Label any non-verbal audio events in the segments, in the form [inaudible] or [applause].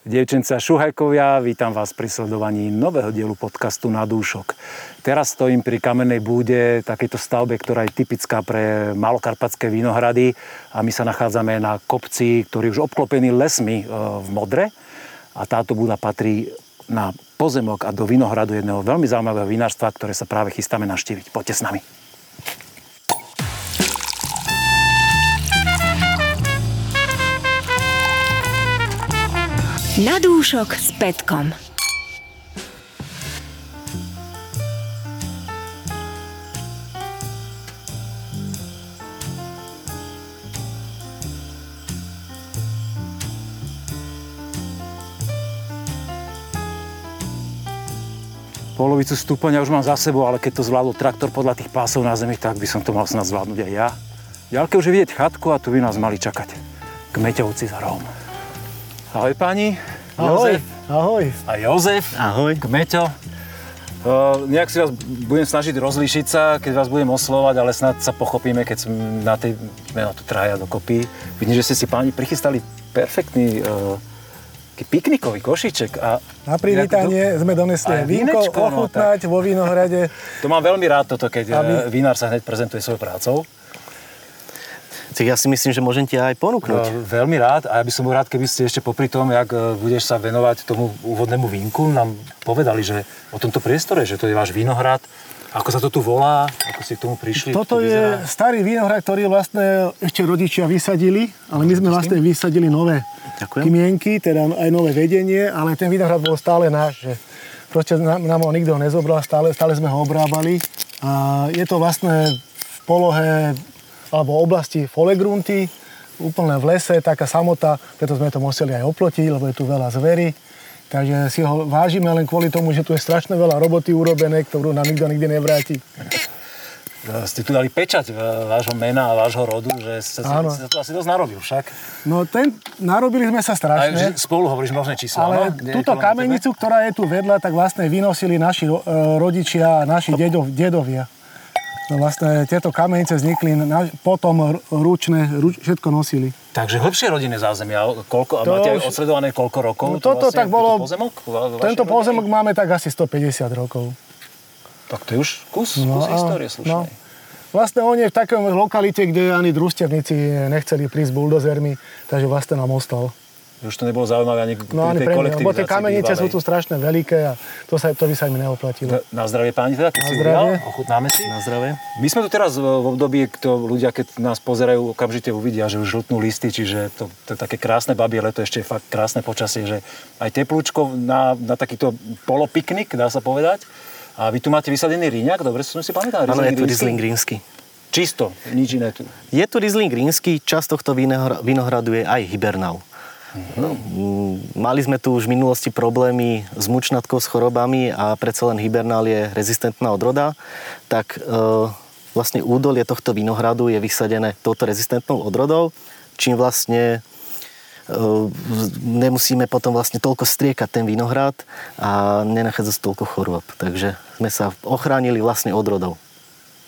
Dievčenca Šuhajkovia, vítam vás pri sledovaní nového dielu podcastu Na dúšok. Teraz stojím pri kamennej búde, takejto stavbe, ktorá je typická pre malokarpatské vinohrady a my sa nachádzame na kopci, ktorý je už obklopený lesmi e, v Modre a táto búda patrí na pozemok a do vinohradu jedného veľmi zaujímavého vinárstva, ktoré sa práve chystáme naštíviť. Poďte s nami. Na dúšok s Petkom. Polovicu stúpania už mám za sebou, ale keď to zvládol traktor podľa tých pásov na zemi, tak by som to mal snad zvládnuť aj ja. Ďalke už je vidieť chatku a tu by nás mali čakať kmeťovci za rohom. Ahoj páni. Ahoj. Jozef. Ahoj. A Jozef. Ahoj. Kmeťo. Uh, nejak si vás budem snažiť rozlíšiť sa, keď vás budem oslovať, ale snad sa pochopíme, keď sme na tej, sme na tu traja dokopy. Vidím, že ste si páni prichystali perfektný uh, piknikový košiček. A Na privítanie sme donesli vínko no, ochutnať vo Vinohrade. to mám veľmi rád toto, keď Aby- Aby... vinár sa hneď prezentuje svojou prácou. Tak ja si myslím, že môžem ti aj ponúknuť. Uh, veľmi rád a ja by som bol rád, keby ste ešte popri tom, jak uh, budeš sa venovať tomu úvodnému vínku, nám povedali, že o tomto priestore, že to je váš vinohrad, ako sa to tu volá, ako ste k tomu prišli. Toto to je starý Vinohrad, ktorý vlastne ešte rodičia vysadili, ale my sme vlastne vysadili nové Ďakujem. kmienky, teda aj nové vedenie, ale ten Vinohrad bol stále náš, že proste nám, nám ho nikto nezobral, stále, stále sme ho obrábali. A je to vlastne v polohe alebo oblasti Folegrunty, úplne v lese, taká samota, preto sme to museli aj oplotiť, lebo je tu veľa zvery. Takže si ho vážime len kvôli tomu, že tu je strašne veľa roboty urobené, ktorú nám nikto nikdy nevráti. Ste tu dali pečať vášho mena a vášho rodu, že ste, Áno. ste to asi dosť narobil však. No ten, narobili sme sa Aj strašne. že spolu hovoríš množné čísla, Ale no? Túto kamenicu, ktorá je tu vedľa, tak vlastne vynosili naši ro- e, rodičia a naši dedo, dedovia. No vlastne tieto kamenice vznikli, na, potom r- ručne, ruč, všetko nosili. Takže hĺbšie rodinné zázemie. A Koľko, a To máte aj odsledované koľko rokov? No to toto tak bolo- Tento pozemok? Tento rodiny? pozemok máme tak asi 150 rokov. Tak to je už kus, kus a- histórie slušnej. no. Vlastne on je v takej lokalite, kde ani družstevníci nechceli prísť buldozermi, takže vlastne nám ostal. Už to nebolo zaujímavé ani No pri tej pre mňa, lebo tie kamenice sú tu strašne veľké a to, sa, to by sa im neoplatilo. Na zdravie páni teda, keď Na si zdravie. ujal, ochutnáme si. Na zdravie. My sme tu teraz v v období, kto ľudia, keď nás pozerajú, okamžite uvidia, že už žltnú listy, čiže to, to je také krásne babie leto, ešte je fakt krásne počasie, že aj teplúčko na, na takýto polopiknik, dá sa povedať. A vy tu máte vysadený ríňak, dobre som si pamätal? Áno, je tu? Riesling rínsky. Čisto, nič iné tu. Je tu Riesling rínsky, časť tohto vinohra- vinohradu je aj Hibernau. Mm, Mali sme tu už v minulosti problémy s mučnatkou, s chorobami a predsa len Hibernál je rezistentná odroda, tak e, vlastne údolie tohto vinohradu je vysadené touto rezistentnou odrodou, čím vlastne e, nemusíme potom vlastne toľko striekať ten vinohrad a nenachádza sa toľko chorôb. Takže sme sa ochránili vlastne odrodou.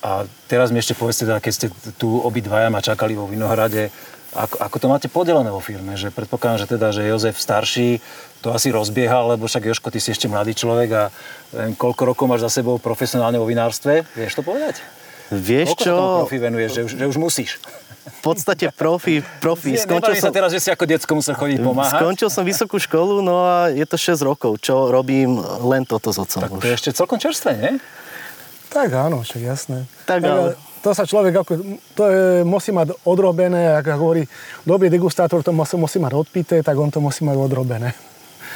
A teraz mi ešte povedzte, teda, keď ste tu obidvaja ma čakali vo Vinohrade, ako, ako to máte podelené vo firme? Že predpokladám, že teda, že Jozef starší to asi rozbieha, lebo však Joško, ty si ešte mladý človek a neviem, koľko rokov máš za sebou profesionálne vo vinárstve? Vieš to povedať? Vieš Koľko čo? tomu profi venuješ, že už, že už musíš? V podstate profi, profi. Nie, Skončil nebavím sa som, teraz, že si ako decko musel chodiť pomáhať. skončil som vysokú školu, no a je to 6 rokov, čo robím len toto s otcom Tak to už. je ešte celkom čerstvé, nie? Tak áno, však jasné. Tak ale- To sa človek, ako, to je, musí mať odrobené, ako hovorí, dobrý degustátor to musí, musí mať odpité, tak on to musí mať odrobené.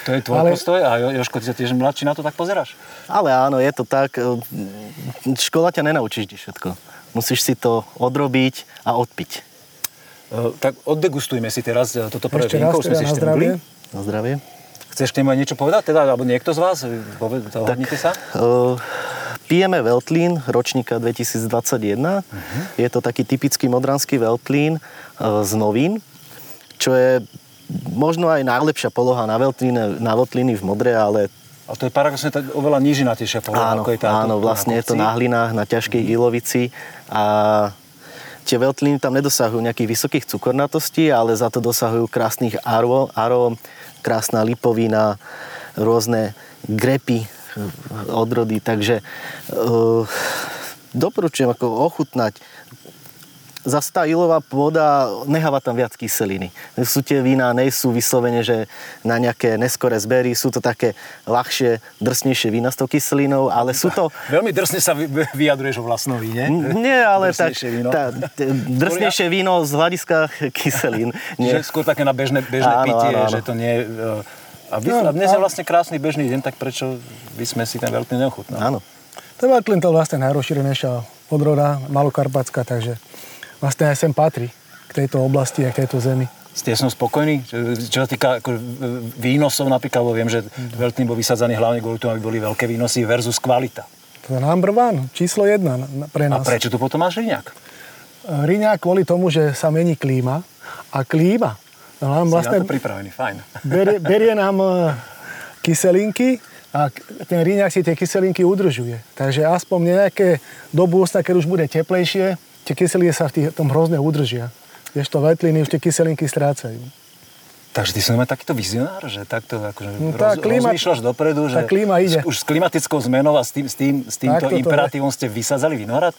To je tvoj Ale- postoj a Jo- Joško, ty sa tiež mladší na to tak pozeráš? Ale áno, je to tak. e, Škola ťa nenaučí vždy všetko. Musíš si to odrobiť a odpiť. E, tak oddegustujme si teraz e, toto prvé Ešte raz vínko, už sme teda si štrngli. zdravie. Na zdravie. Chceš k nemu aj niečo povedať? Teda, alebo niekto z vás? Dohodnite sa? E, Pijeme Veltlín ročníka 2021. Je to taký typický modranský Veltlín e, z novín, čo je možno aj najlepšia poloha na Veltlíne, na Veltlíny v Modre, ale A to je paradoxne tak oveľa nížinatejšia poloha, áno, ako je táto. áno, vlastne je to na hlinách, na ťažkej ilovici a tie veltliny tam nedosahujú nejakých vysokých cukornatostí, ale za to dosahujú krásnych aróm, krásna lipovina, rôzne grepy, e, odrody, takže uh, doporučujem ako ochutnať zase tá ilová pôda necháva tam viac kyseliny. Sú tie vína, nie sú vyslovene, že na nejaké neskoré zbery, sú to také ľahšie, drsnejšie vína s tou kyselinou, ale sú to... [laughs] Veľmi drsne sa vyjadruješ o vlastnom víne. Nie, ale drsnejšie tak, víno. Tá, drsnejšie víno z hľadiska [laughs] kyselín. [laughs] Nie. Že skôr také na bežné, bežné áno, pitie, áno, áno. že to nie... E, a vy, no, dnes je vlastne krásny bežný deň, tak prečo by sme si ten veľký neochutnali? Áno. To je to vlastne najrozšírenejšia odroda, Malokarpatská, takže vlastne aj sem patrí k tejto oblasti a k tejto zemi. Ste som spokojní? Čo sa týka ako výnosov napríklad, lebo viem, že veľký bol vysadzaný hlavne kvôli tomu, aby boli veľké výnosy versus kvalita. To je number one, číslo jedna pre nás. A prečo tu potom máš Riňák? Riňák kvôli tomu, že sa mení klíma a klíma nám vlastne... Si pripravený, fajn. [laughs] Berie, berie nám e, kyselinky a ten Riňák si tie kyselinky udržuje. Takže aspoň nejaké dobu, keď už bude teplejšie, tie kyseliny sa v tých, tom hrozne udržia. to vetliny už tie kyselinky strácajú. Takže ty si mať takýto vizionár, že takto akože no, tá roz, klíma, rozmýšľaš dopredu, že klíma ide. už s klimatickou zmenou a s, tým, s, tým, s týmto imperatívom ste vysázali vinohrad?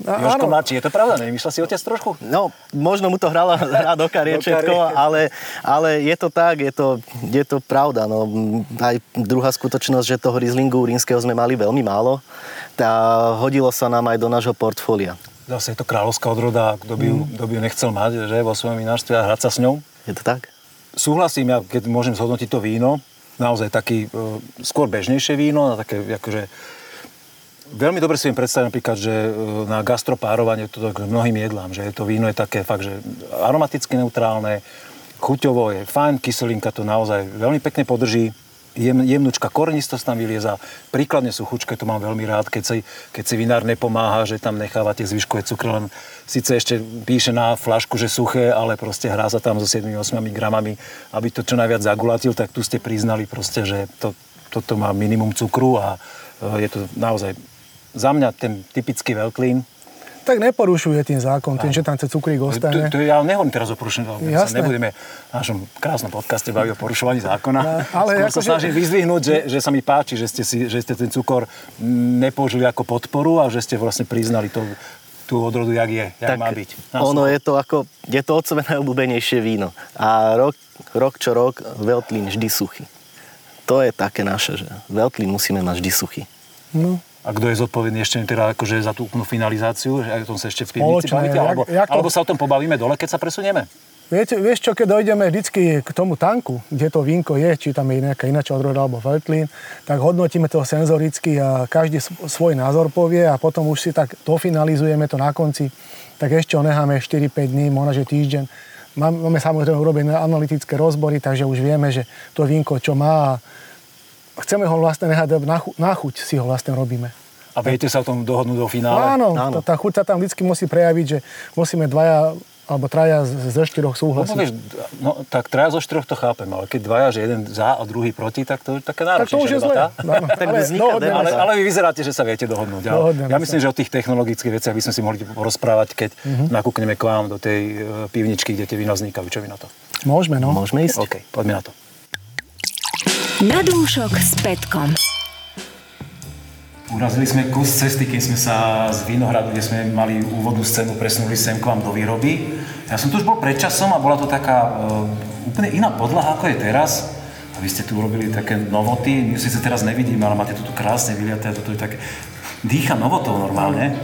No, Jožko Mladší, je to pravda? Nemyslel si otec trošku? No, možno mu to hrala, [laughs] hrá do kariet všetko, ale, ale je to tak, je to, je to pravda. No, aj druhá skutočnosť, že toho Rieslingu rínskeho sme mali veľmi málo, tá hodilo sa nám aj do nášho portfólia zase je to kráľovská odroda, kto by, ju, mm. kto by ju nechcel mať že, vo svojom vinárstve a hrať sa s ňou. Je to tak? Súhlasím, ja keď môžem zhodnotiť to víno, naozaj taký e, skôr bežnejšie víno, také akože Veľmi dobre si viem predstaviť napríklad, že e, na gastropárovanie to k mnohým jedlám, že to víno je také fakt, že aromaticky neutrálne, chuťovo je fajn, kyselinka to naozaj veľmi pekne podrží, jem, jemnúčka korenistosť tam vylieza, príkladne suchučke, to mám veľmi rád, keď si, keď si vinár nepomáha, že tam nechávate zvyškové cukr, len síce ešte píše na flašku, že suché, ale proste hrá sa tam so 7-8 gramami, aby to čo najviac zagulatil, tak tu ste priznali proste, že to, toto má minimum cukru a e, je to naozaj za mňa ten typický veľklín, tak neporušuje tým zákon, tým, že tam ten cukrík ostane. To, to, ja nehovorím teraz o porušení zákona. Sa nebudeme v našom krásnom podcaste baviť o porušovaní zákona. No, ale Skôr ako sa snažím že... vyzdvihnúť, že, že sa mi páči, že ste, si, že ste ten cukor nepoužili ako podporu a že ste vlastne priznali to, tú odrodu, jak je, jak tak má byť. Na ono je to ako, je to otcové najobľúbenejšie víno. A rok, rok čo rok Veltlín vždy suchý. To je také naše, že Veltlín musíme mať vždy suchý. No, a kto je zodpovedný ešte teda akože za tú úplnú finalizáciu, že o tom sa ešte v pivnici bavíte, alebo, jak to... alebo sa o tom pobavíme dole, keď sa presunieme? Viete, vieš čo, keď dojdeme vždycky k tomu tanku, kde to vínko je, či tam je nejaká ináčia odroda alebo veltlín, tak hodnotíme to senzoricky a každý svoj názor povie a potom už si tak dofinalizujeme to na konci, tak ešte ho necháme 4-5 dní, možno že týždeň. Máme samozrejme urobené analytické rozbory, takže už vieme, že to vínko čo má chceme ho vlastne nehať na chuť, si ho vlastne robíme. A viete sa o tom dohodnúť do finále? Áno, Áno. tá chuť sa tam vždy musí prejaviť, že musíme dvaja alebo traja ze štyroch súhlasiť. No, no, tak traja zo štyroch to chápem, ale keď dvaja, že jeden za a druhý proti, tak to je také náročné. Tak to už je zle. No, no, [laughs] ale, ale, ale, vy vyzeráte, že sa viete dohodnúť. Ja, ja myslím, že o tých technologických veciach by sme si mohli porozprávať, keď uh-huh. nakúkneme k vám do tej e, pivničky, kde tie vína vznikajú. Čo vy na to? Môžeme, no. Môžeme ísť. OK, poďme na to. Na dúšok s Petkom. Urazili sme kus cesty, keď sme sa z Vinohradu, kde sme mali úvodnú scénu, presunuli sem k vám do výroby. Ja som tu už bol pred časom a bola to taká uh, úplne iná podlaha, ako je teraz. A vy ste tu urobili také novoty, my síce teraz nevidíme, ale máte tu krásne vyliaté a toto je také dýcha novotou normálne.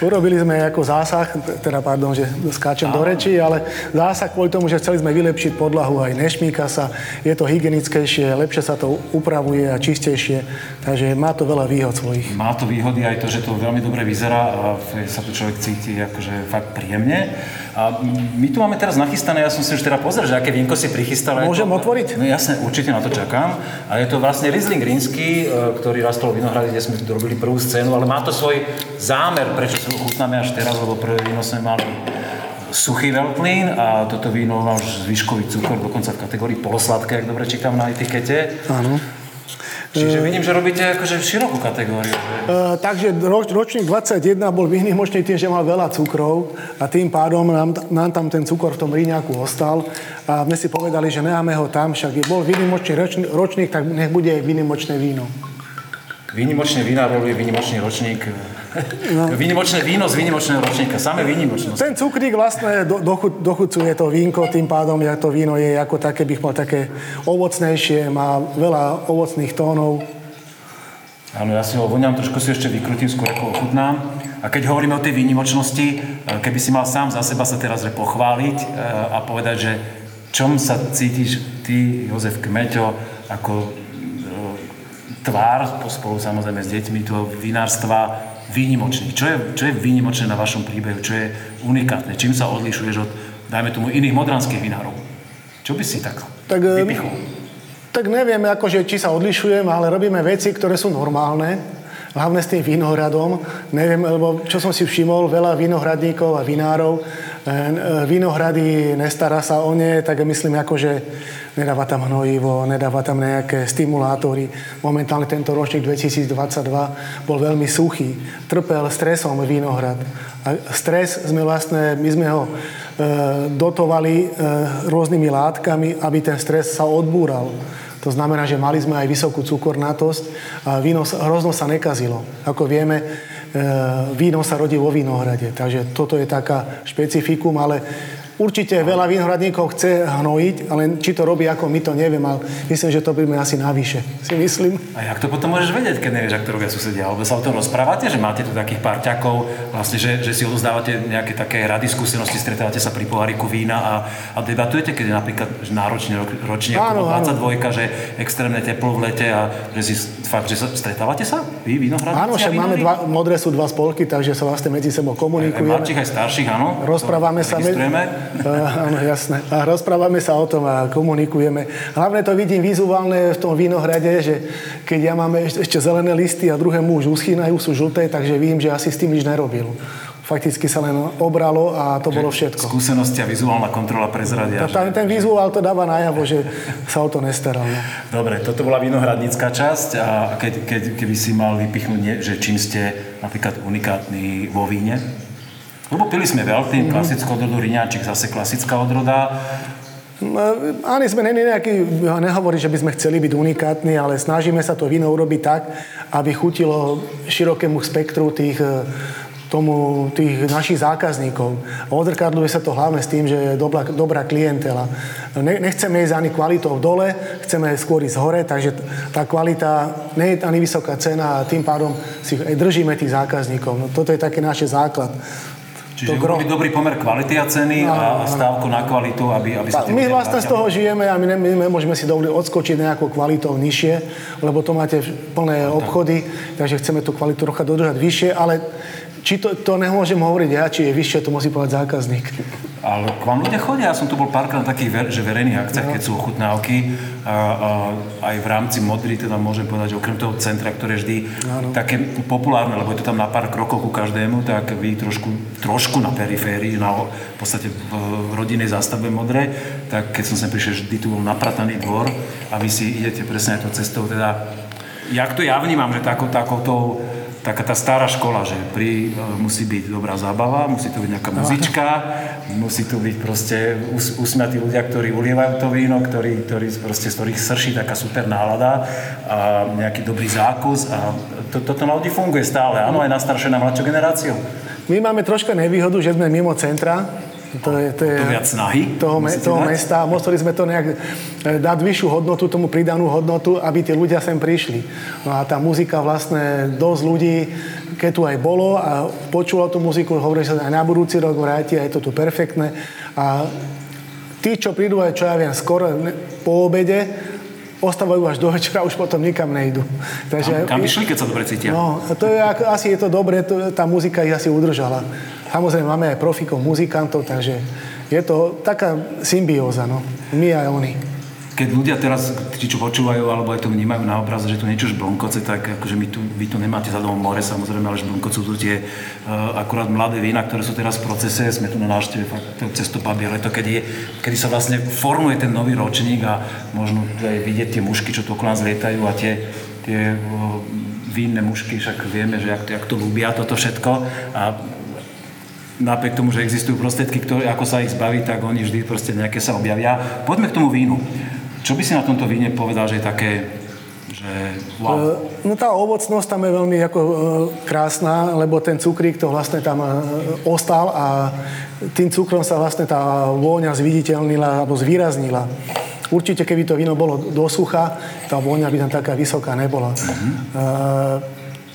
Urobili sme ako zásah, teda pardon, že skáčem do reči, ale zásah kvôli tomu, že chceli sme vylepšiť podlahu, aj nešmíka sa, je to hygienickejšie, lepšie sa to upravuje a čistejšie, takže má to veľa výhod svojich. Má to výhody aj to, že to veľmi dobre vyzerá a sa tu človek cíti akože fakt príjemne. A my tu máme teraz nachystané, ja som si už teda pozrel, že aké vínko si prichystal. Môžem to, otvoriť? No jasne, určite na to čakám. A je to vlastne Riesling Rínsky, e, ktorý rastol v Vinohrade, kde sme robili prvú scénu, ale má to svoj zámer, prečo sa chutnáme až teraz, lebo prvé víno sme mali suchý veľtlín a toto víno má už zvyškový cukor, dokonca v kategórii polosladké, ak dobre čítam na etikete. Áno. Čiže vidím, že robíte akože širokú kategóriu. Že... Uh, takže roč, ročník 21 bol výnimočný tým, že mal veľa cukrov a tým pádom nám, nám tam ten cukor v tom ríňaku ostal a sme si povedali, že necháme ho tam, však je bol výnimočný ročník, ročník, tak nech bude aj výnimočné víno. Výnimočný vinár robí výnimočný ročník. No. [laughs] Výnimočné víno z výnimočného ročníka. Samé výnimočnosť. Ten cukrík vlastne do, dochu, dochucuje to vínko, tým pádom ja to víno je ako také, bych mal také ovocnejšie, má veľa ovocných tónov. Áno, ja si ho voňam, trošku si ešte vykrutím, skôr ako ochutnám. A keď hovoríme o tej výnimočnosti, e, keby si mal sám za seba sa teraz pochváliť e, a povedať, že čom sa cítiš ty, Jozef Kmeťo, ako tvár, spolu samozrejme s deťmi toho vinárstva, výnimočný. Čo je, čo je výnimočné na vašom príbehu? Čo je unikátne? Čím sa odlišuješ od, dajme tomu, iných modranských vinárov? Čo by si tak, tak vypichol? Tak neviem, akože, či sa odlišujem, ale robíme veci, ktoré sú normálne hlavne s tým vinohradom. Neviem, lebo čo som si všimol, veľa vinohradníkov a vinárov, e, e, vinohrady nestará sa o ne, tak myslím ako, že nedáva tam hnojivo, nedáva tam nejaké stimulátory. Momentálne tento ročník 2022 bol veľmi suchý. Trpel stresom vinohrad. A stres sme vlastne, my sme ho e, dotovali e, rôznymi látkami, aby ten stres sa odbúral. To znamená, že mali sme aj vysokú cukornatosť a víno hrozno sa nekazilo. Ako vieme, e, víno sa rodí vo vínohrade, takže toto je taká špecifikum, ale Určite veľa vinohradníkov chce hnojiť, ale či to robí ako my, to neviem, ale myslím, že to budeme asi navyše, si myslím. A jak to potom môžeš vedieť, keď nevieš, ak to robia susedia? Alebo sa o tom rozprávate, že máte tu takých parťakov, vlastne, že, že si odozdávate nejaké také rady, skúsenosti, stretávate sa pri poháriku vína a, a debatujete, keď je napríklad náročne ročne áno, 22, áno. že extrémne teplo v lete a že si fakt, že sa, stretávate sa? Vy, vinohradníci Áno, však máme dva, modré sú dva spolky, takže sa vlastne medzi sebou komunikujeme. Aj, aj mladších, aj starších, áno. Rozprávame sa. Áno, jasné. A rozprávame sa o tom a komunikujeme. Hlavne to vidím vizuálne v tom vínohrade, že keď ja máme ešte zelené listy a druhé už uschýnajú, sú žlté, takže vidím, že asi s tým nič nerobil fakticky sa len obralo a to že bolo všetko. Skúsenosti a vizuálna kontrola prezradia. Tá, že... Ten vizuál to dáva najavo, že sa o to nestaral. No. Dobre, toto bola vinohradnícká časť a keď, keď, keby si mal vypichnúť, že čím ste napríklad unikátni vo víne, lebo pili sme veľtým, mm-hmm. klasickú odrodu, Riňáčik zase klasická odroda. No, ani sme není nejaký, nehovorí, že by sme chceli byť unikátni, ale snažíme sa to víno urobiť tak, aby chutilo širokému spektru tých tomu, tých našich zákazníkov. Odrkadluje sa to hlavne s tým, že je dobrá, dobrá klientela. Ne, nechceme ísť ani kvalitou dole, chceme skôr ísť hore, takže tá kvalita nie je ani vysoká cena a tým pádom si aj držíme tých zákazníkov. No, toto je taký náš základ. Čiže to urobiť dobrý pomer kvality a ceny no, a stávku na kvalitu, aby, aby sa My vlastne z toho žijeme a my, ne, my nemôžeme si dovoliť odskočiť nejakou kvalitou nižšie, lebo to máte plné no, obchody, takže chceme tú kvalitu trocha dodržať vyššie, ale či to, to nemôžem hovoriť ja, či je vyššie, to musí povedať zákazník. Ale k vám ľudia chodia, ja som tu bol párkrát na takých ver, že verejných akciách, keď sú ochutnávky, a, a, aj v rámci Modry, teda môžem povedať, že okrem toho centra, ktoré je vždy no. také populárne, lebo je to tam na pár krokov ku každému, tak vy trošku, trošku na periférii, na, v podstate v, rodinnej zástavbe Modrej, tak keď som sem prišiel, vždy tu bol naprataný dvor a vy si idete presne aj to cestou, teda jak to ja vnímam, že takou, takou taká tá stará škola, že pri, e, musí byť dobrá zábava, musí to byť nejaká no. muzička, musí tu byť proste us, usmiatí ľudia, ktorí ulievajú to víno, ktorí, ktorí proste, z ktorých srší taká super nálada a nejaký dobrý zákus a to, toto na ľudí funguje stále, áno, aj na staršie, na mladšiu generáciu. My máme troška nevýhodu, že sme mimo centra, to je, to je to viac snahy? Toho, me, toho mesta. Museli sme to nejak dať vyššiu hodnotu, tomu pridanú hodnotu, aby tí ľudia sem prišli. No a tá muzika vlastne dosť ľudí, keď tu aj bolo a počulo tú muziku, hovorí sa aj na budúci rok vráti a je to tu perfektné. A tí, čo prídu aj, čo ja viem, skoro po obede, ostávajú až do večera, už potom nikam nejdu. Takže, kam, kam išli, keď sa dobre cítia? No, to je, asi je to dobre, to, tá muzika ich asi udržala. Samozrejme, máme aj profikov, muzikantov, takže je to taká symbióza, no. My aj oni. keď ľudia teraz, tí čo počúvajú, alebo aj to vnímajú na obraze, že tu niečo žblnkoce, tak akože my tu, vy tu nemáte za domom more samozrejme, ale žblnkoce sú tu tie uh, akurát mladé vína, ktoré sú teraz v procese, sme tu na návšteve fakt to leto, kedy, je, kedy sa vlastne formuje ten nový ročník a možno aj vidieť tie mušky, čo tu okolo nás lietajú a tie, tie uh, vínne mušky, však vieme, že jak to, jak to ľúbia toto všetko a napriek tomu, že existujú prostriedky, ktoré, ako sa ich zbaviť, tak oni vždy proste nejaké sa objavia. Poďme k tomu vínu. Čo by si na tomto víne povedal, že je také, že wow? E, no tá ovocnosť tam je veľmi ako e, krásna, lebo ten cukrík to vlastne tam e, ostal a tým cukrom sa vlastne tá vôňa zviditeľnila alebo zvýraznila. Určite, keby to víno bolo do sucha, tá vôňa by tam taká vysoká nebola. Uh-huh.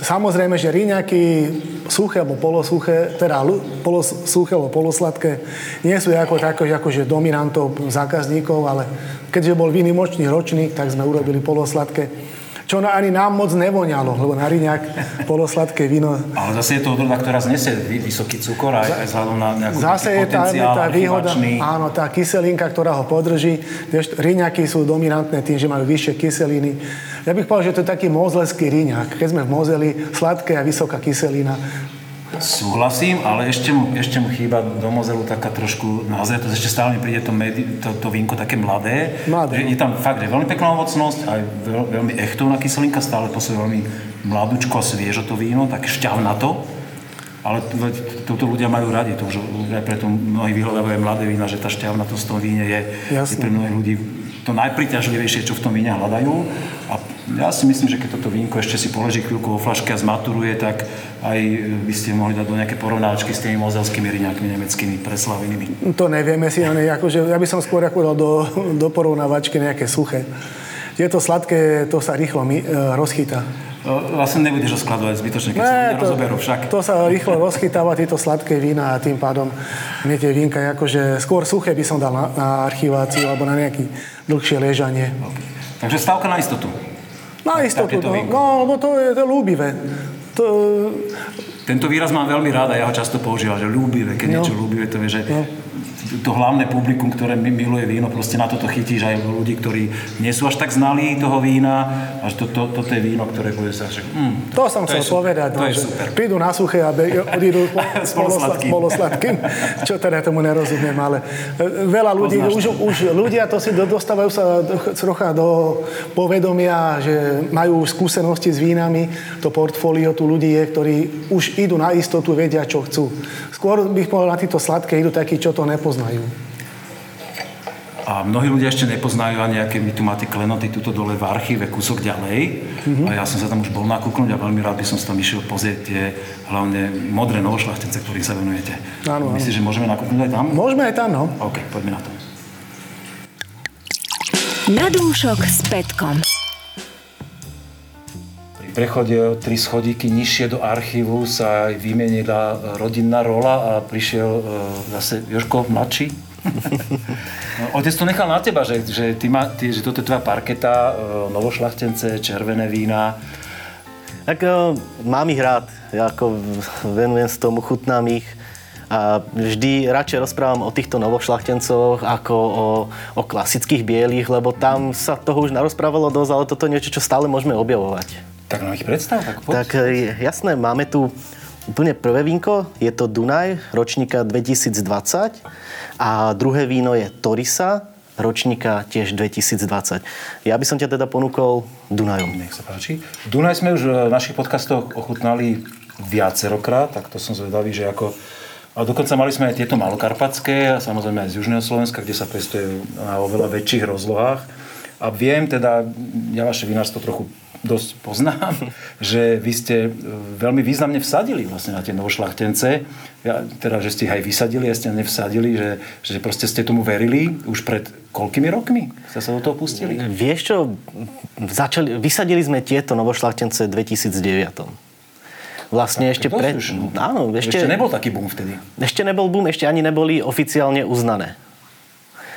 Samozrejme, že riňaky suché alebo polosuché, teda polosuché alebo polosladké, nie sú ako také, akože dominantov zákazníkov, ale keďže bol výnimočný ročník, tak sme urobili polosladké čo ani nám moc nevoňalo, lebo na riňak polosladké víno... Ale zase je to odroda, ktorá znesie vysoký cukor aj, aj vzhľadom na nejakú Zase je tá, tá výhoda, áno, tá kyselinka, ktorá ho podrží. Riňaky sú dominantné tým, že majú vyššie kyseliny. Ja bych povedal, že to je taký mozleský riňak. Keď sme v Mozeli, sladké a vysoká kyselina. Súhlasím, ale ešte mu, ešte mu chýba do mozelu taká trošku, naozaj to ešte stále mi príde to, medi, to, to vínko také mladé. Mladé. Že je tam fakt je veľmi pekná ovocnosť, aj veľ, veľmi echtovná kyselinka, stále posleduje veľmi mladúčko a sviežo to víno, tak to. Ale toto ľudia majú radi, to už aj preto mnohí vyhľadávajú mladé vína, že tá to z toho víne je, je pre mnohých ľudí to najpriťažlivejšie, čo v tom víne hľadajú. A ja si myslím, že keď toto vínko ešte si položí chvíľku vo flaške a zmaturuje, tak aj by ste mohli dať do nejaké porovnáčky s tými mozelskými riňakmi nemeckými preslavenými. To nevieme si, ale akože, ja by som skôr ako dal do, do porovnávačky nejaké suché. Tieto sladké, to sa rýchlo mi, e, rozchýta. Vlastne nebudeš rozkladovať zbytočne, keď ne, sa to, rozoberú však. To sa rýchlo rozchytáva, tieto sladké vína a tým pádom mne tie vínka, akože skôr suché by som dal na, na archiváciu alebo na nejaké dlhšie ležanie. Okay. Takže stavka na istotu. Na istotu, no, no, lebo to je, to je ľúbivé. To... Tento výraz mám veľmi rád a ja ho často používam, že ľúbivé, keď no. niečo ľúbivé, to je, že no to hlavné publikum, ktoré miluje víno, proste na toto chytíš aj ľudí, ktorí nie sú až tak znalí toho vína, až to, to, toto je víno, ktoré bude sa že, mm, to, to som to chcel povedať, no, že super. prídu na suché a odídu [laughs] s polosladkým, čo teda tomu nerozumiem, ale e, veľa ľudí, už, už ľudia to si dostávajú sa trocha do povedomia, že majú skúsenosti s vínami, to portfólio tu ľudí je, ktorí už idú na istotu, vedia, čo chcú. Skôr bych povedal, na títo sladké idú takí, čo to nepoznajú nepoznajú. A mnohí ľudia ešte nepoznajú ani, aké my tu máte klenoty tuto dole v archíve, kúsok ďalej. Mm-hmm. A ja som sa tam už bol nakúknúť a veľmi rád by som sa tam išiel pozrieť tie hlavne modré novošlachtence, ktorým sa venujete. Áno, Myslíš, že môžeme nakúknúť aj tam? Môžeme aj tam, no. OK, poďme na to. Na dúšok s Petkom. Prechode tri schodíky nižšie do archívu sa vymenila rodinná rola a prišiel uh, zase Jožko mladší, [laughs] Otec to nechal na teba, že, že, ty ma, ty, že toto je tvoja parketa, e, novošlachtence, červené vína. Tak uh, mám ich rád. Ja ako venujem s tomu, chutnám ich. A vždy radšej rozprávam o týchto novošlachtencoch ako o, o klasických bielých, lebo tam sa toho už narozprávalo dosť, ale toto je niečo, čo stále môžeme objavovať. Tak nám ich predstav, tak poď. Tak e, jasné, máme tu úplne prvé vínko, je to Dunaj, ročníka 2020 a druhé víno je Torisa, ročníka tiež 2020. Ja by som ťa teda ponúkol Dunajom. Nech sa páči. Dunaj sme už v našich podcastoch ochutnali viacerokrát, tak to som zvedavý, že ako a dokonca mali sme aj tieto malokarpatské, a samozrejme aj z Južného Slovenska, kde sa pestuje na oveľa väčších rozlohách. A viem teda, ja vaše vinárstvo trochu dosť poznám, [laughs] že vy ste e, veľmi významne vsadili vlastne na tie novošlachtence. Ja, teda, že ste ich aj vysadili a ste nevsadili, že, že proste ste tomu verili už pred koľkými rokmi ste sa do toho pustili? Vieš čo, začali, vysadili sme tieto novošlachtence v 2009. Vlastne tak, ešte pred... Áno, ešte, ešte nebol taký boom vtedy. Ešte nebol boom, ešte ani neboli oficiálne uznané.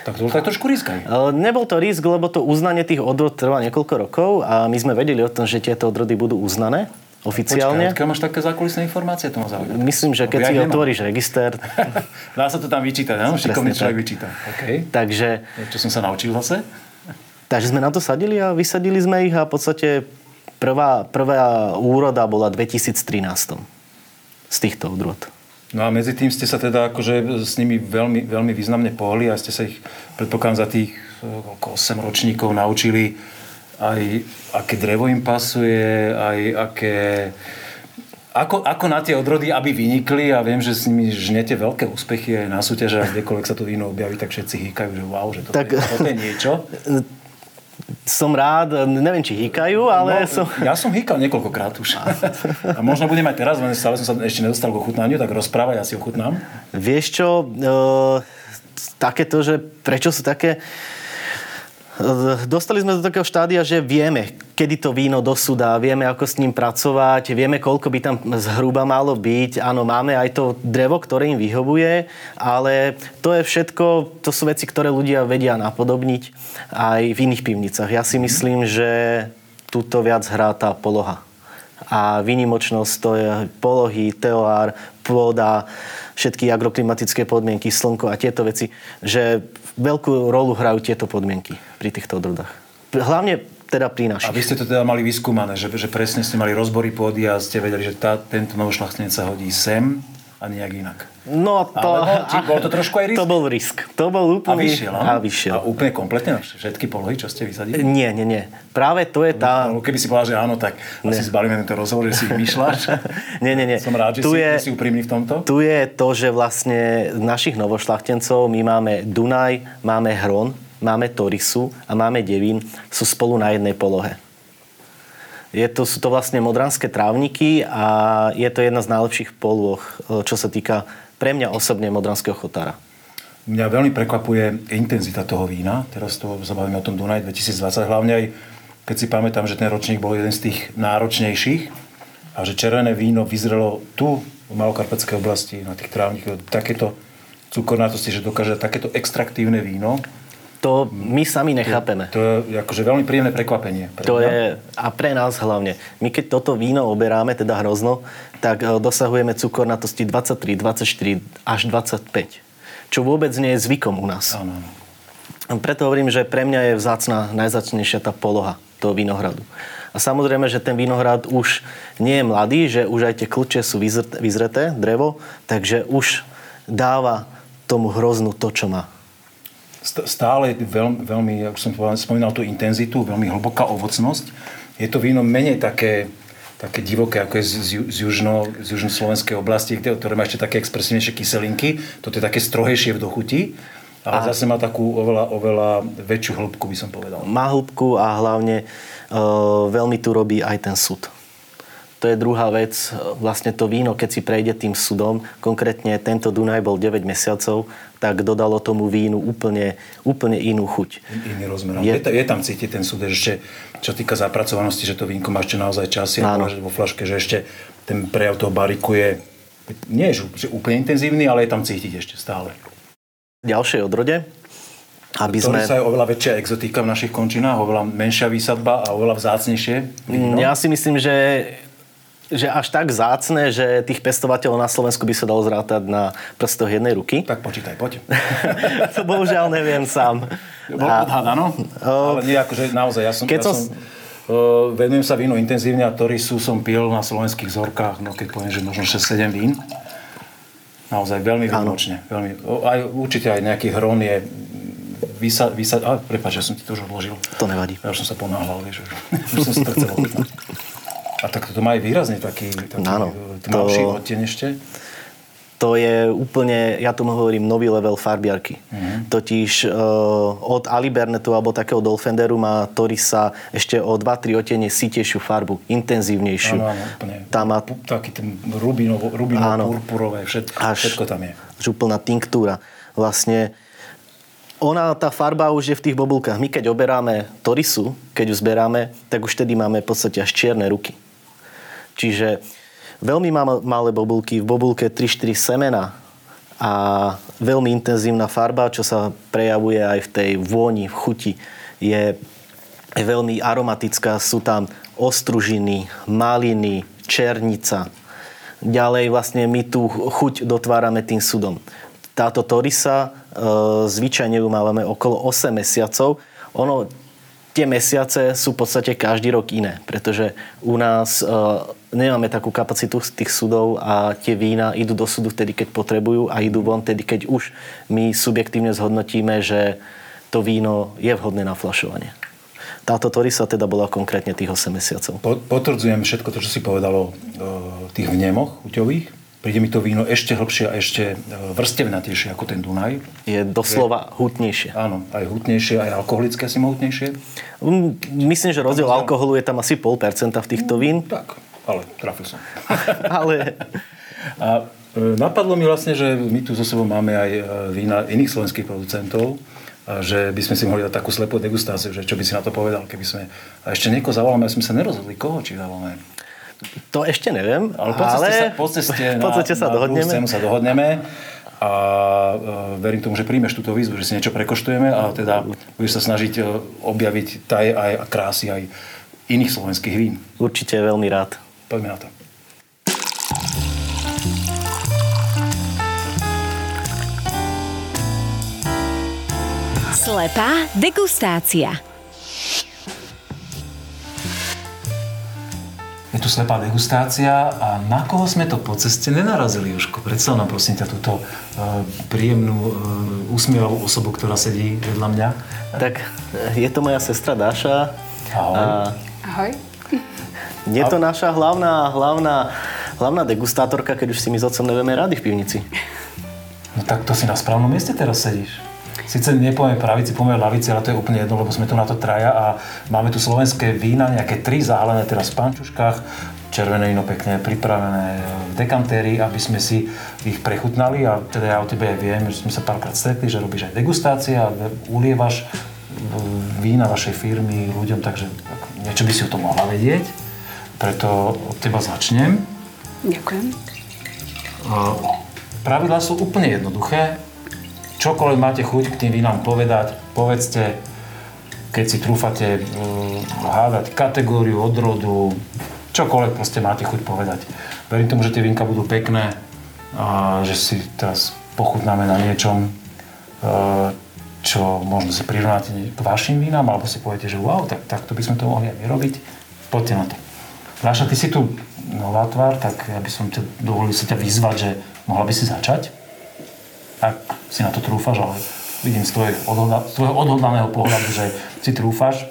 Tak to bol tak trošku risk aj. Nebol to risk, lebo to uznanie tých odrod trvá niekoľko rokov a my sme vedeli o tom, že tieto odrody budú uznané oficiálne. Počkaj, máš také zákulisné informácie, to ma zaujíma. Myslím, že keď ja si otvoríš register... [laughs] Dá sa to tam vyčítať, áno? Šikovný človek vyčíta. Okay. Takže... Čo som sa naučil zase? Takže sme na to sadili a vysadili sme ich a v podstate prvá, prvá úroda bola v 2013 z týchto odrod. No a medzi tým ste sa teda akože s nimi veľmi, veľmi významne pohli a ste sa ich, predpokladám, za tých okolo 8 ročníkov naučili aj aké drevo im pasuje, aj aké... Ako, ako na tie odrody, aby vynikli a viem, že s nimi žnete veľké úspechy aj na súťaže a kdekoľvek sa to víno objaví, tak všetci hýkajú, že wow, že to, tak, je, toto je niečo. [laughs] Som rád, neviem, či hýkajú, ale no, som... Ja som hýkal niekoľkokrát už. A možno budem aj teraz, len stále som sa ešte nedostal k ochutnaniu, tak rozprávaj, ja si ochutnám. Vieš čo, e, takéto, že prečo sú také Dostali sme do takého štádia, že vieme, kedy to víno dosudá, vieme, ako s ním pracovať, vieme, koľko by tam zhruba malo byť. Áno, máme aj to drevo, ktoré im vyhovuje, ale to je všetko, to sú veci, ktoré ľudia vedia napodobniť aj v iných pivnicách. Ja si myslím, že túto viac hrá tá poloha. A výnimočnosť to je polohy, teoár, pôda, všetky agroklimatické podmienky, slnko a tieto veci, že veľkú rolu hrajú tieto podmienky pri týchto odrodách. Hlavne teda pri našich. A vy ste to teda mali vyskúmané, že, že presne ste mali rozbory pôdy a ste vedeli, že tá, tento novošľachtenec sa hodí sem a nejak inak. No to... Alebo, či bol to trošku aj [laughs] risk? To bol risk. To bol úplne... A vyšiel, A vyšiel. A úplne kompletne na všetky polohy, čo ste vysadili? Nie, nie, nie. Práve to je tá... No, keby si povedal, že áno, tak nie. asi zbalíme tento rozhovor, že si ich myšľaš. [laughs] nie, nie, nie. Som rád, že tu si, je, si úprimný v tomto. Tu je to, že vlastne našich novošlachtencov my máme Dunaj, máme Hron, máme Torisu a máme Devín, sú spolu na jednej polohe. Je to, sú to vlastne modranské trávniky a je to jedna z najlepších polôch, čo sa týka pre mňa osobne modranského chotára. Mňa veľmi prekvapuje intenzita toho vína. Teraz to zabavíme o tom Dunaj 2020. Hlavne aj, keď si pamätám, že ten ročník bol jeden z tých náročnejších a že červené víno vyzrelo tu v Malokarpatskej oblasti na tých trávnikoch takéto cukornátosti, že dokáže takéto extraktívne víno to my sami nechápeme. To je akože veľmi príjemné prekvapenie. Pre to je, a pre nás hlavne. My keď toto víno oberáme, teda hrozno, tak e, dosahujeme cukornatosti 23, 24 až 25. Čo vôbec nie je zvykom u nás. Áno. Preto hovorím, že pre mňa je vzácna, najzácnejšia tá poloha toho vinohradu. A samozrejme, že ten vinohrad už nie je mladý, že už aj tie kľúče sú vyzreté, drevo, takže už dáva tomu hroznu to, čo má stále veľmi, veľmi, už som spomínal tú intenzitu, veľmi hlboká ovocnosť. Je to víno menej také, také divoké, ako je z, z, z, južno, z južnoslovenskej oblasti, ktoré má ešte také expresívnejšie kyselinky. Toto je také strohejšie v dochuti. Ale a zase má takú oveľa, oveľa väčšiu hĺbku, by som povedal. Má hĺbku a hlavne e, veľmi tu robí aj ten súd. To je druhá vec. Vlastne to víno, keď si prejde tým sudom, konkrétne tento Dunaj bol 9 mesiacov, tak dodalo tomu vínu úplne, úplne inú chuť. Iný rozmer. Je, je tam cítiť ten súd, že čo týka zapracovanosti, že to vínko má ešte naozaj čas je vo flaške, že ešte ten prejav toho bariku je nie je že úplne intenzívny, ale je tam cítiť ešte stále. Ďalšej odrode, aby sme... sa je oveľa väčšia exotika v našich končinách, oveľa menšia výsadba a oveľa vzácnejšie. Víno. Ja si myslím, že že až tak zácne, že tých pestovateľov na Slovensku by sa dalo zrátať na prstoch jednej ruky. Tak počítaj, poď. [laughs] to bohužiaľ neviem sám. Bol odhad, áno? Ale nie, akože naozaj, ja som... Keď ja som... Uh, venujem sa vínu intenzívne a sú som pil na slovenských zorkách, no keď poviem, že možno 6-7 vín. Naozaj veľmi výnimočne. Veľmi, aj, určite aj nejaký hron je vysad... vysad a prepáč, ja som ti to už odložil. To nevadí. Ja už som sa ponáhľal, vieš, už, už som si to chcel [laughs] A tak to má aj výrazne taký, taký Áno, tmavší to... odtieň ešte? to je úplne, ja tomu hovorím, nový level farbiarky. Mm-hmm. Totiž uh, od Alibernetu alebo takého Dolfenderu má Torisa ešte o 2-3 otene sítejšiu farbu, intenzívnejšiu. Áno, áno, úplne. Tam má... Taký ten rubinovo, rubinovo purpurové, všetko, až, všetko tam je. Až úplná tinktúra. Vlastne ona, tá farba už je v tých bobulkách. My keď oberáme Torisu, keď ju zberáme, tak už tedy máme v podstate až čierne ruky. Čiže veľmi malé bobulky, v bobulke 3-4 semena a veľmi intenzívna farba, čo sa prejavuje aj v tej vôni, v chuti, je veľmi aromatická. Sú tam ostružiny, maliny, černica. Ďalej vlastne my tú chuť dotvárame tým sudom. Táto torisa, e, zvyčajne ju máme okolo 8 mesiacov. Ono tie mesiace sú v podstate každý rok iné, pretože u nás e, nemáme takú kapacitu tých sudov a tie vína idú do súdu vtedy, keď potrebujú a idú von vtedy, keď už my subjektívne zhodnotíme, že to víno je vhodné na flašovanie. Táto Torisa teda bola konkrétne tých 8 mesiacov. Po, potvrdzujem všetko to, čo si povedalo o tých vnemoch uťových. Príde mi to víno ešte hlbšie a ešte e, vrstevnatejšie ako ten Dunaj. Je doslova hutnejšie. Áno, aj hutnejšie, aj alkoholické asi mohutnejšie. Mm, Myslím, že rozdiel alkoholu je tam asi 0,5% v týchto vín. Tak, ale trafil som. [laughs] Ale A e, napadlo mi vlastne, že my tu so sebou máme aj e, vína iných slovenských producentov, a že by sme si mohli dať takú slepú degustáciu, že čo by si na to povedal, keby sme... A ešte niekoho zavoláme, sme sa nerozhodli, koho či zavoláme. To ešte neviem. Ale po ceste, sa, po ceste, po ceste na, sa na dohodneme. sa dohodneme a e, verím tomu, že príjmeš túto výzvu, že si niečo prekoštujeme a teda budeš sa snažiť e, objaviť taj aj a krásy aj iných slovenských vín. Určite veľmi rád. Poďme na to. Slepá degustácia. Tu slepá degustácia a na koho sme to po ceste nenarazili, Jožko? Predstav nám prosím ťa túto uh, príjemnú, uh, úsmievavú osobu, ktorá sedí vedľa mňa. Tak je to moja sestra Dáša. Ahoj. A Ahoj. je to naša hlavná, hlavná, hlavná degustátorka, keď už si my s otcom nevieme rady v pivnici. No tak to si na správnom mieste teraz sedíš. Sice nepovieme pravici, povieme lavici, ale to je úplne jedno, lebo sme tu na to traja a máme tu slovenské vína, nejaké tri zahalené teraz v pančuškách, červené víno pekne pripravené v dekantéri, aby sme si ich prechutnali a teda ja o tebe aj viem, že sme sa párkrát stretli, že robíš aj degustácie a ulievaš vína vašej firmy ľuďom, takže niečo by si o tom mohla vedieť. Preto od teba začnem. Ďakujem. Pravidlá sú úplne jednoduché. Čokoľvek máte chuť k tým vínam povedať, povedzte, keď si trúfate uh, hádať kategóriu, odrodu, čokoľvek proste máte chuť povedať. Verím tomu, že tie vínka budú pekné a že si teraz pochutnáme na niečom, uh, čo možno si prirovnáte k vašim vínam, alebo si poviete, že wow, tak, tak to by sme to mohli aj vyrobiť. Poďte na to. Dáša, ty si tu nová tvár, tak ja by som ťa dovolil si ťa vyzvať, že mohla by si začať ak si na to trúfaš, ale vidím z, tvojej odhodla, z tvojho odhodlaného pohľadu, že si trúfaš.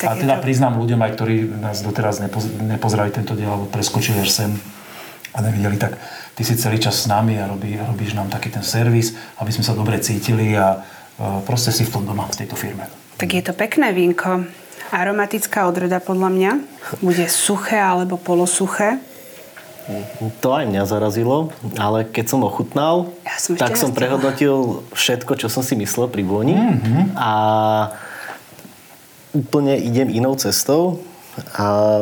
Tak a teda to- priznám ľuďom, aj ktorí nás doteraz nepoz, nepozerali tento diel, alebo preskočili až sem a nevideli, tak ty si celý čas s nami a robí, robíš nám taký ten servis, aby sme sa dobre cítili a e, proste si v tom doma, v tejto firme. Tak je to pekné vínko. Aromatická odroda podľa mňa. Bude suché alebo polosuché. To aj mňa zarazilo, ale keď som ochutnal, Ja som tak som prehodnotil všetko, čo som si myslel pri vôni Mhm. a úplne idem inou cestou a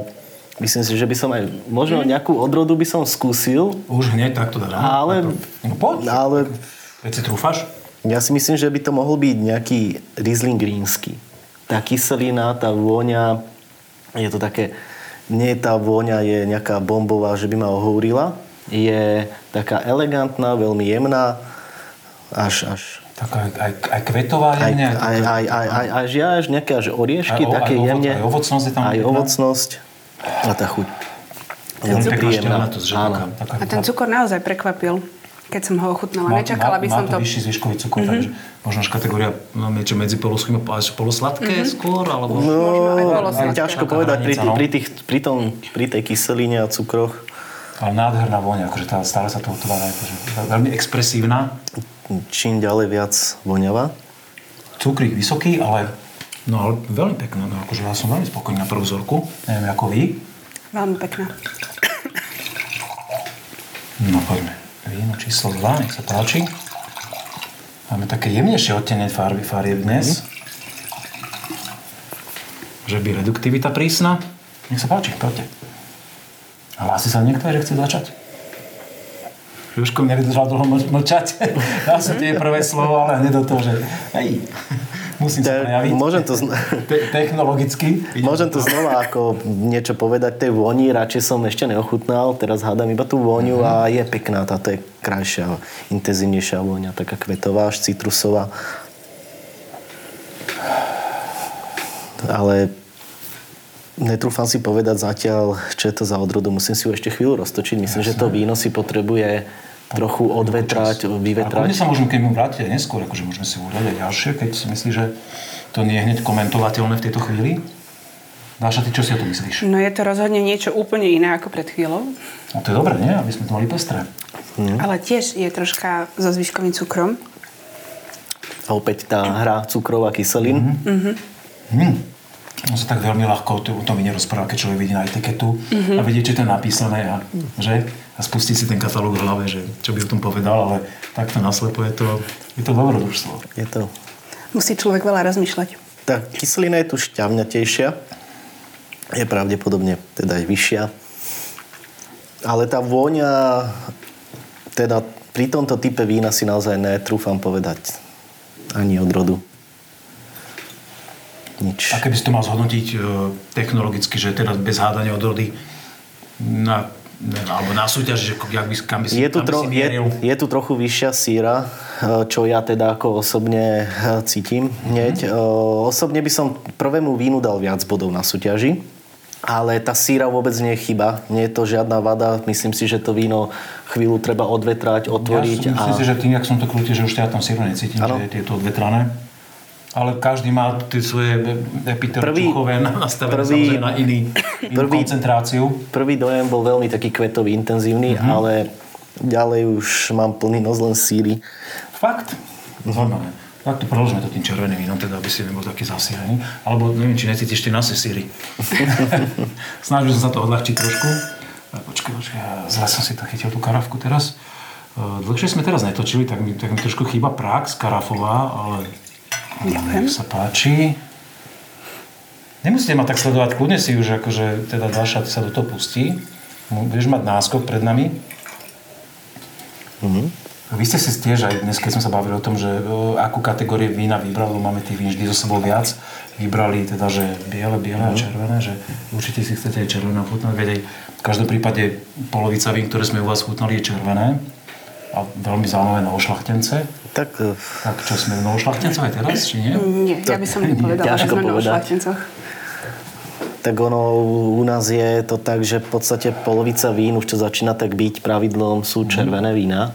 myslím si, že by som aj možno nejakú odrodu by som skúsil, Už hneď takto dá. Ale- No poď. ale Veď si trúfaš? ja si myslím, že by to mohol byť nejaký Riesling rínsky. Tá kyselina, tá vôňa, je to také, nie tá vôňa je nejaká bombová, že by ma ohúrila. Je taká elegantná, veľmi jemná, až, až Tak aj, aj, kvetová aj, jemne. aj, aj, aj, aj, aj, aj, až nejaké až oriešky, Aj také aj jemne. aj ovocnosť je tam Aj ovocnosť a tá chuť. Veľmi pekná príjemná. taká, taká, A ten cukor naozaj prekvapil, keď som ho ochutnala. Má- Nečakala má, by má som to to. vyšší zvyškový cukor, takže možno až kategória no, niečo medzi polosuchým a polosladké skôr, alebo... No, aj polosladké. ťažko Taká povedať pri, hranica, no. pri, tých, pri, tom, pri tej kyseline a cukroch. Ale nádherná vôňa, akože tá, stále sa to otvára, akože veľmi expresívna. Čím ďalej viac voňavá. Cukrík vysoký, ale, no, ale veľmi pekná. No, akože ja som veľmi spokojný na prvú vzorku. Neviem, ako vy. Veľmi pekná. No poďme. Víno číslo 2, nech sa páči. Máme také jemnejšie odtene farby farieb dnes. Že by reduktivita prísna. Nech sa páči, poďte. Hlási sa niekto, že chce začať? Žuško mne vydržal dlho ml- mlčať. [laughs] Dal som tie prvé slovo, ale hneď do toho, že hej, musím sa Tak, prejaviť. môžem to zna- [laughs] Te- technologicky. Môžem to znova ako niečo povedať tej vôni, radšej som ešte neochutnal, teraz hádam iba tú vôňu a je pekná, táto je krajšia, intenzívnejšia vôňa, taká kvetová, až citrusová. ale netrúfam si povedať zatiaľ, čo je to za odrodu. Musím si ho ešte chvíľu roztočiť. Myslím, že to víno si potrebuje trochu odvetrať, A vyvetrať. sa môžeme, keď mu vrátiť aj neskôr, akože môžeme si uhrať aj ďalšie, keď si myslíš, že to nie je hneď komentovateľné v tejto chvíli. Dáša, ty čo si o to myslíš? No je to rozhodne niečo úplne iné ako pred chvíľou. No to je dobré, nie? Aby sme to mali pestré. Ale tiež je troška so zvyškovým cukrom. A opäť tá hra cukrov a kyselín. Hm. On sa tak veľmi ľahko o tom víne rozpráva, keď človek vidí na etiketu a vidí, čo to je napísané a, že? A spustí si ten katalóg v hlave, že čo by o tom povedal, ale takto naslepo je to, je to dobrodružstvo. Je to... Musí človek veľa rozmýšľať. Tá kyselina je tu šťavňatejšia. Je pravdepodobne teda aj vyššia. Ale tá vôňa, teda pri tomto type vína si naozaj netrúfam povedať ani od rodu. Nič. A keby si to mal zhodnotiť e, technologicky, že teda bez hádania odrody na, alebo na súťaži, že jak by, kam by si, Je tu, tro, si je, je tu trochu vyššia síra, eh, čo ja teda ako osobne eh, cítim hneď. Mhm. Mm-hmm. Osobne by som prvému vínu dal viac bodov na súťaži, ale tá síra vôbec nie je chyba. Nie je to žiadna vada. Myslím si, že to víno chvíľu treba odvetrať, otvoriť. Ja myslím si, že tým, jak som to krútil, že už ja tam síru necítim, Áno. že je to odvetrané. Ale každý má tie svoje epitely Prvý- čuchové nastavené prvý- na iný, inú prvý- koncentráciu. Prvý dojem bol veľmi taký kvetový, intenzívny, Mhm. mm-hmm. ale ďalej už mám plný nos len síry. Fakt? Zaujímavé. Tak to preložme to tým červeným vínom, teda aby si nebol taký zasírený. Alebo neviem, či necítiš ty na síry. [laughs] Snažil som sa to odľahčiť trošku. Počkaj, počkaj, zle som si to chytil tú karafku teraz. E, Dlhšie sme teraz netočili, tak mi, tak mi trošku chýba prax karafová, ale Ďakujem. nech sa páči. Nemusíte ma tak sledovať, kľudne si už akože teda Dáša, ty sa do toho pustí. Budeš mať náskok pred nami. Vy ste si tiež aj dnes, keď sme sa bavili o tom, že o, akú kategórie vína vybrali, máme tých vín vždy zo sebou viac, vybrali teda, že biele, biele a červené, že určite si chcete aj červené chutnať, veď aj v každom prípade polovica vín, ktoré sme u vás chutnali, je červené a veľmi zaujímavé novošlachtence. Tak eh, Tak čo sme v novošlachtencoch aj teraz, či nie? Nie, ja by som nepovedala, že sme ošľachtencoch. tak ono u nás je to tak, že v podstate polovica vín, už čo začína tak byť pravidlom, sú červené vína.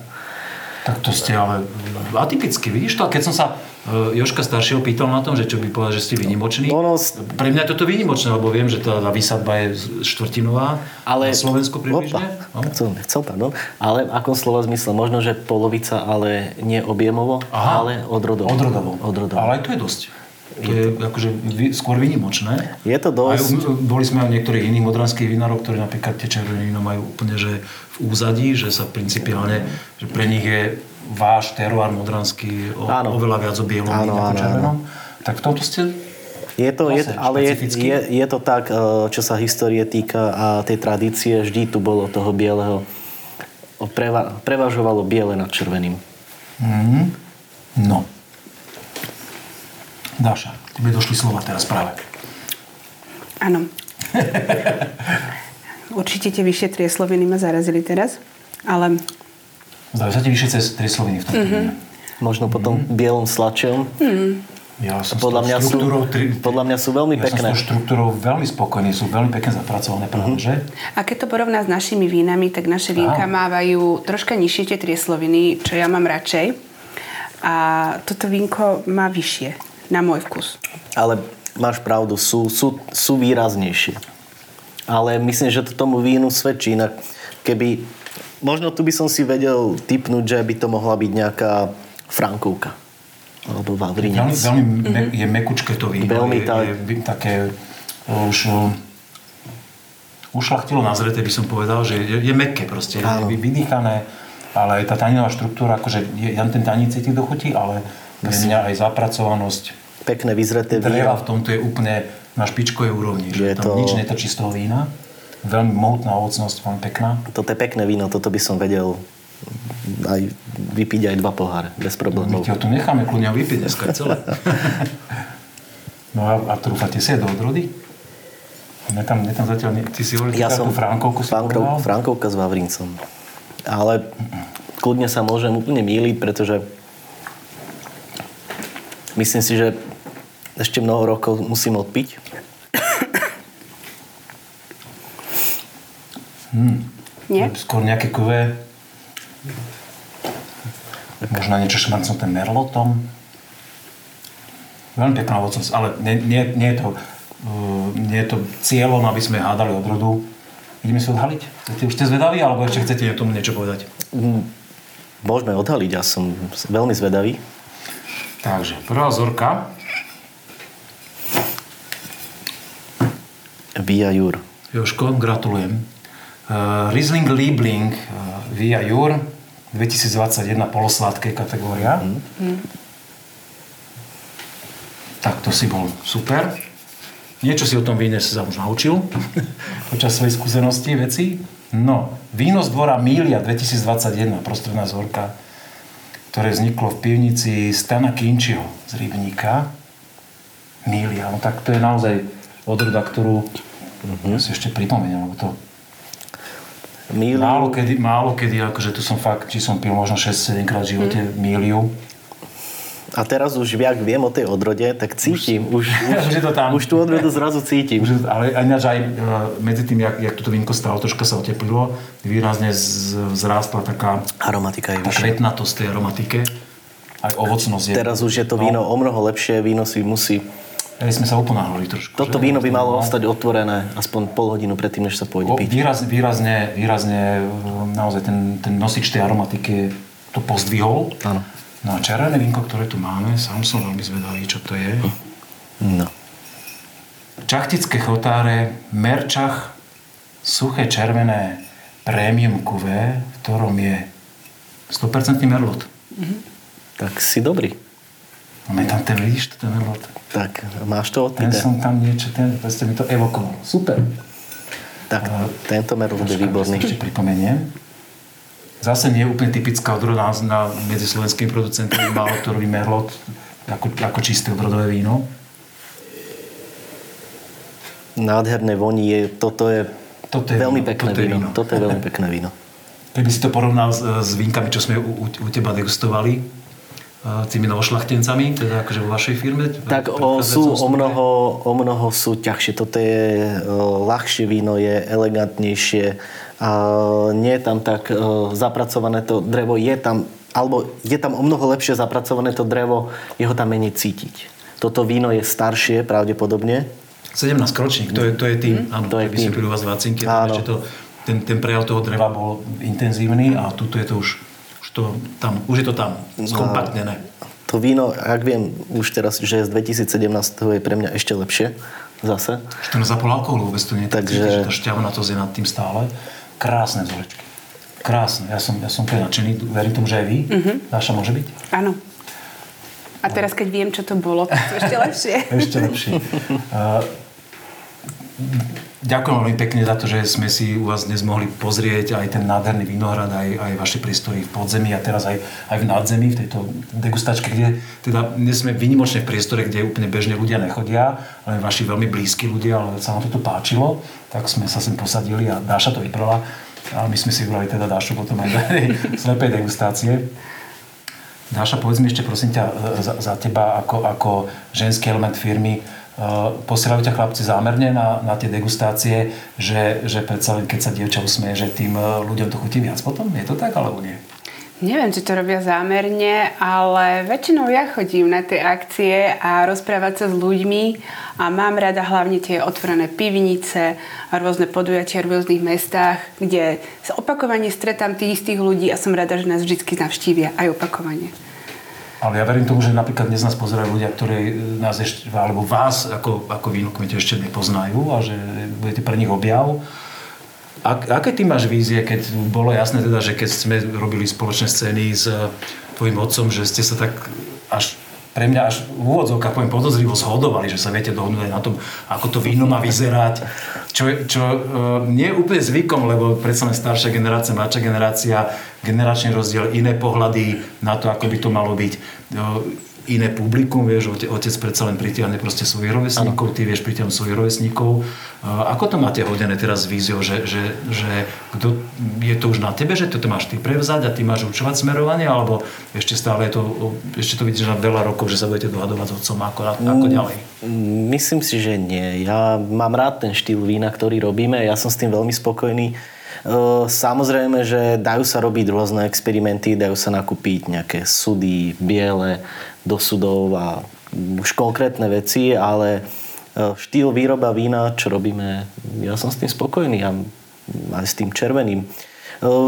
Tak to ste ale atypicky, vidíš to? A keď som sa e, Joška staršieho pýtal na tom, že čo by povedal, že ste vynimoční. Ono s- Pre mňa je toto výnimočné, lebo viem, že tá, tá výsadba je štvrtinová Ale... na Slovensku približne. Opa, No. chcel, chcel, pardon. Ale v akom slova zmysle? Možno, že polovica, ale nie objemovo, Aha. ale odrodovo. Odrodovo. Odrodovo. Ale aj to je dosť. To je akože skôr výnimočné. Je to dosť... Aj, boli sme aj niektorých iných modranských vinárov, ktorí napríklad tie červené víno majú úplne že v úzadí, že sa principiálne, že pre nich je váš teruár modranský o, Áno. oveľa viac o bielom Áno, áno, červenom. Tak v tomto ste Je to, je, ale je, je, je to tak, e, čo sa histórie týka a tej tradície, vždy tu bolo toho bieleho. Preva, prevažovalo biele nad červeným. Mm. No. Dáša, tebe došli slova teraz práve. Áno. [laughs] Určite tie vyššie triesloviny ma zarazili teraz, ale Ti vyššie cez tri sloviny v tomto mm-hmm. Možno potom bielom slačom. Ja som Podľa mňa, sú, tri, podľa mňa sú veľmi ja pekné. som s štruktúrou veľmi spokojný, sú veľmi pekne zapracované práve, že? A keď to porovná s našimi vínami, tak naše vínka mávajú troška nižšie tie triesloviny, čo ja mám radšej. A toto vínko má vyššie, na môj vkus. Ale máš pravdu, sú, sú, sú výraznejšie. Ale myslím, že to tomu vínu svedčí. Inak keby... Možno tu by som si vedel typnúť, že by to mohla byť nejaká Frankovka. Alebo Veľmi, Vavrinec. veľmi me, je mekučké to víno. Veľmi je, tak. je, by- také o, už o, ušlachtilo nazreté by som povedal, že je, je meké proste, Áno. je vydýchané, ale tá taninová štruktúra, akože je, ja ten tanín cíti do chuti, ale pre mňa aj zapracovanosť Pekné vyzreté dreva víno. v tomto je úplne na špičkovej úrovni, že Je tam to- nič netrčí z toho vína. Veľmi mohutná ovocnosť, veľmi pekná. Toto je pekné víno, toto by som vedel aj vypiť aj dva poháre, bez My problémov. ti ho tu necháme kľudne vypiť dneska celé. [laughs] no a, a trúfate si do odrody? Mne tam, mne tam zatiaľ, ne- ty si hovoril, Ja som Frankovku si Frankov? Frankovka s Vavrincom. Ale kľudne sa môžem úplne míliť, pretože myslím si, že ešte mnoho rokov musím odpiť. Nie? Skôr nejaké kuvé. Možno niečo šmarcnuté merlotom. Veľmi pekná ovocnosť, ale nie, nie, nie, je to, uh, nie je to cieľom, aby sme hádali odrodu. Ideme si odhaliť? Ste už ste zvedaví, alebo ešte chcete o tom niečo povedať? Môžeme odhaliť, ja som veľmi zvedavý. Takže, prvá zorka. Via Jur. Joško, gratulujem. Uh, Riesling Liebling uh, Via Jur 2021 polosladké kategória. Mm. Tak to si bol super. Niečo si o tom víne sa už naučil [laughs] počas svojej skúsenosti veci. No, víno z dvora Mília 2021, prostredná zorka, ktoré vzniklo v pivnici Stana Kinčiho z Rybníka. Mília, no tak to je naozaj odroda, ktorú uh-huh. si ešte pripomeniem, lebo to Míliu. Málo kedy, málo kedy, akože tu som fakt, či som pil možno 6-7 krát v živote mm. míliu. A teraz už viac viem o tej odrode, tak cítim. Už, už, [laughs] Už to tam. už tú odrodu zrazu cítim. Už, ale ináč aj e, medzi tým, jak, jak toto vínko stalo, troška sa oteplilo, výrazne z, vzrástla taká Aromatika je tá vyššia. švetnatosť tej aromatike. Aj ovocnosť je. Teraz už je to víno o mnoho lepšie, víno si musí... Aj sme sa uponáhli trošku. Toto víno by malo No. ostať otvorené aspoň pol hodinu predtým, než sa pôjde O, piť. výraz, výrazne, výrazne naozaj ten, ten nosič tej aromatiky to pozdvihol. Áno. No a červené vínko, ktoré tu máme, sám som veľmi zvedavý, čo to je. No. Čachtické chotáre, merčach, suché červené premium kuvé, v ktorom je 100% merlot. Tak si dobrý. Máme tam ten, vidíš, to ten merlot. Tak, máš to odpité. som tam niečo, ten, to mi to evokoval. Super. Tak, tento merlot je Počkaj, výborný. Ešte pripomeniem. Zase nie je úplne typická odroda na, medzi slovenskými producentami, málo kto robí merlot ako, ako čisté odrodové víno. Nádherné voní je, toto je, Toto je veľmi víno, pekné toto je víno. víno. Toto je veľmi pekné víno. Keby si to porovnal s, s vínkami, čo sme u, u, u teba degustovali, tými novošlachtencami, teda akože vo vašej firme? Tak o, sú o mnoho, o mnoho sú ťažšie. Toto je ľahšie víno, je elegantnejšie. A nie je tam tak zapracované to drevo. Je tam, alebo je tam o mnoho lepšie zapracované to drevo, je ho tam menej cítiť. Toto víno je staršie pravdepodobne. 17 kročník, to je, to je tým. Áno, To je tým. u vás v Vacinke, ten, ten prejav toho dreva bol intenzívny a tuto je to už, to tam, už je to tam, skompaktnené. To víno, ak viem už teraz, že je z 2017 je pre mňa ešte lepšie zase. 14,5 alkoholu vôbec to nie Takže- Takže... že tá šťavnatosť je nad tým stále. Krásne vzorečky. Krásne. Ja som, ja som nadšený. Verím tomu, že aj vy. Mm-hmm. Dáša môže byť? Áno. A teraz, keď viem, čo to bolo, tak to ešte [laughs] lepšie. Ešte lepšie. Uh, [laughs] ďakujem veľmi pekne za to, že sme si u vás dnes mohli pozrieť aj ten nádherný vinohrad, aj, aj vaše priestory v podzemí a teraz aj, aj v nadzemí, v tejto degustačke, kde teda dnes sme vynimočne v priestore, kde úplne bežne ľudia nechodia, ale vaši veľmi blízki ľudia, ale sa nám to tu páčilo, tak sme sa sem posadili a Dáša to vyprala. A my sme si vybrali teda Dášu potom aj do [laughs] slepej degustácie. Dáša, povedz mi ešte prosím ťa za, za teba ako, ako ženský element firmy. Uh, posielajú ťa chlapci zámerne na, na tie degustácie, že, že predsa len keď sa dievča usmeje, že tým uh, ľuďom to chutí viac potom? Je to tak alebo nie? Neviem, či to robia zámerne, ale väčšinou ja chodím na tie akcie a rozprávať sa s ľuďmi a mám rada hlavne tie otvorené pivnice a rôzne podujatia v rôznych mestách, kde sa opakovane stretám tých istých ľudí a som rada, že nás vždy navštívia aj opakovane. Ale ja verím tomu, že napríklad dnes nás pozerajú ľudia, ktorí nás ešte, alebo vás ako, ako víno kmete ešte nepoznajú a že budete pre nich objav. Ak, aké ty máš vízie, keď bolo jasné teda, že keď sme robili spoločné scény s eh, tvojim otcom, že ste sa tak až pre mňa až v úvodzovkách poviem podozrivo zhodovali, že sa viete dohodnúť aj na tom, ako to víno má vyzerať, čo, čo e, nie je úplne zvykom, lebo predsa staršia generácia, mladšia generácia, generačný rozdiel, iné pohľady na to, ako by to malo byť. E, iné publikum, vieš, otec, predsa len pritiahne proste svojich rovesníkov, ty vieš pritiahnuť svojich rovesníkov. Ako to máte hodené teraz s víziou, že, že, že kto, je to už na tebe, že toto máš ty prevzať a ty máš učovať smerovanie, alebo ešte stále je to, ešte to vidíš na veľa rokov, že sa budete dohadovať s otcom, ako, ako ďalej? Myslím si, že nie. Ja mám rád ten štýl vína, ktorý robíme, ja som s tým veľmi spokojný. Samozrejme, že dajú sa robiť rôzne experimenty, dajú sa nakúpiť nejaké sudy, biele do sudov a už konkrétne veci, ale štýl výroba vína, čo robíme, ja som s tým spokojný a aj s tým červeným.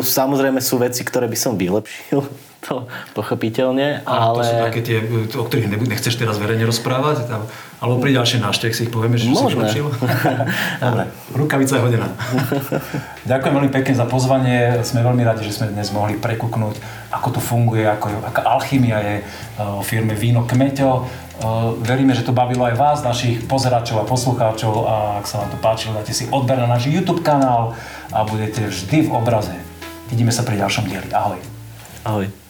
Samozrejme sú veci, ktoré by som vylepšil, to pochopiteľne, ale... To sú také tie, o ktorých nechceš teraz verejne rozprávať? Tam, alebo pri ďalšej návšteve si ich povieme, že Môžeme. si? [laughs] Dobre, rukavica je hodená. [laughs] Ďakujem veľmi pekne za pozvanie. Sme veľmi radi, že sme dnes mohli prekúknúť, ako to funguje, ako, aká alchymia je v firme Víno Kmeťo. Veríme, že to bavilo aj vás, našich pozeračov a poslucháčov a ak sa vám to páčilo, dajte si odber na náš YouTube kanál a budete vždy v obraze. Vidíme sa pri ďalšom dieli. Ahoj. Ahoj.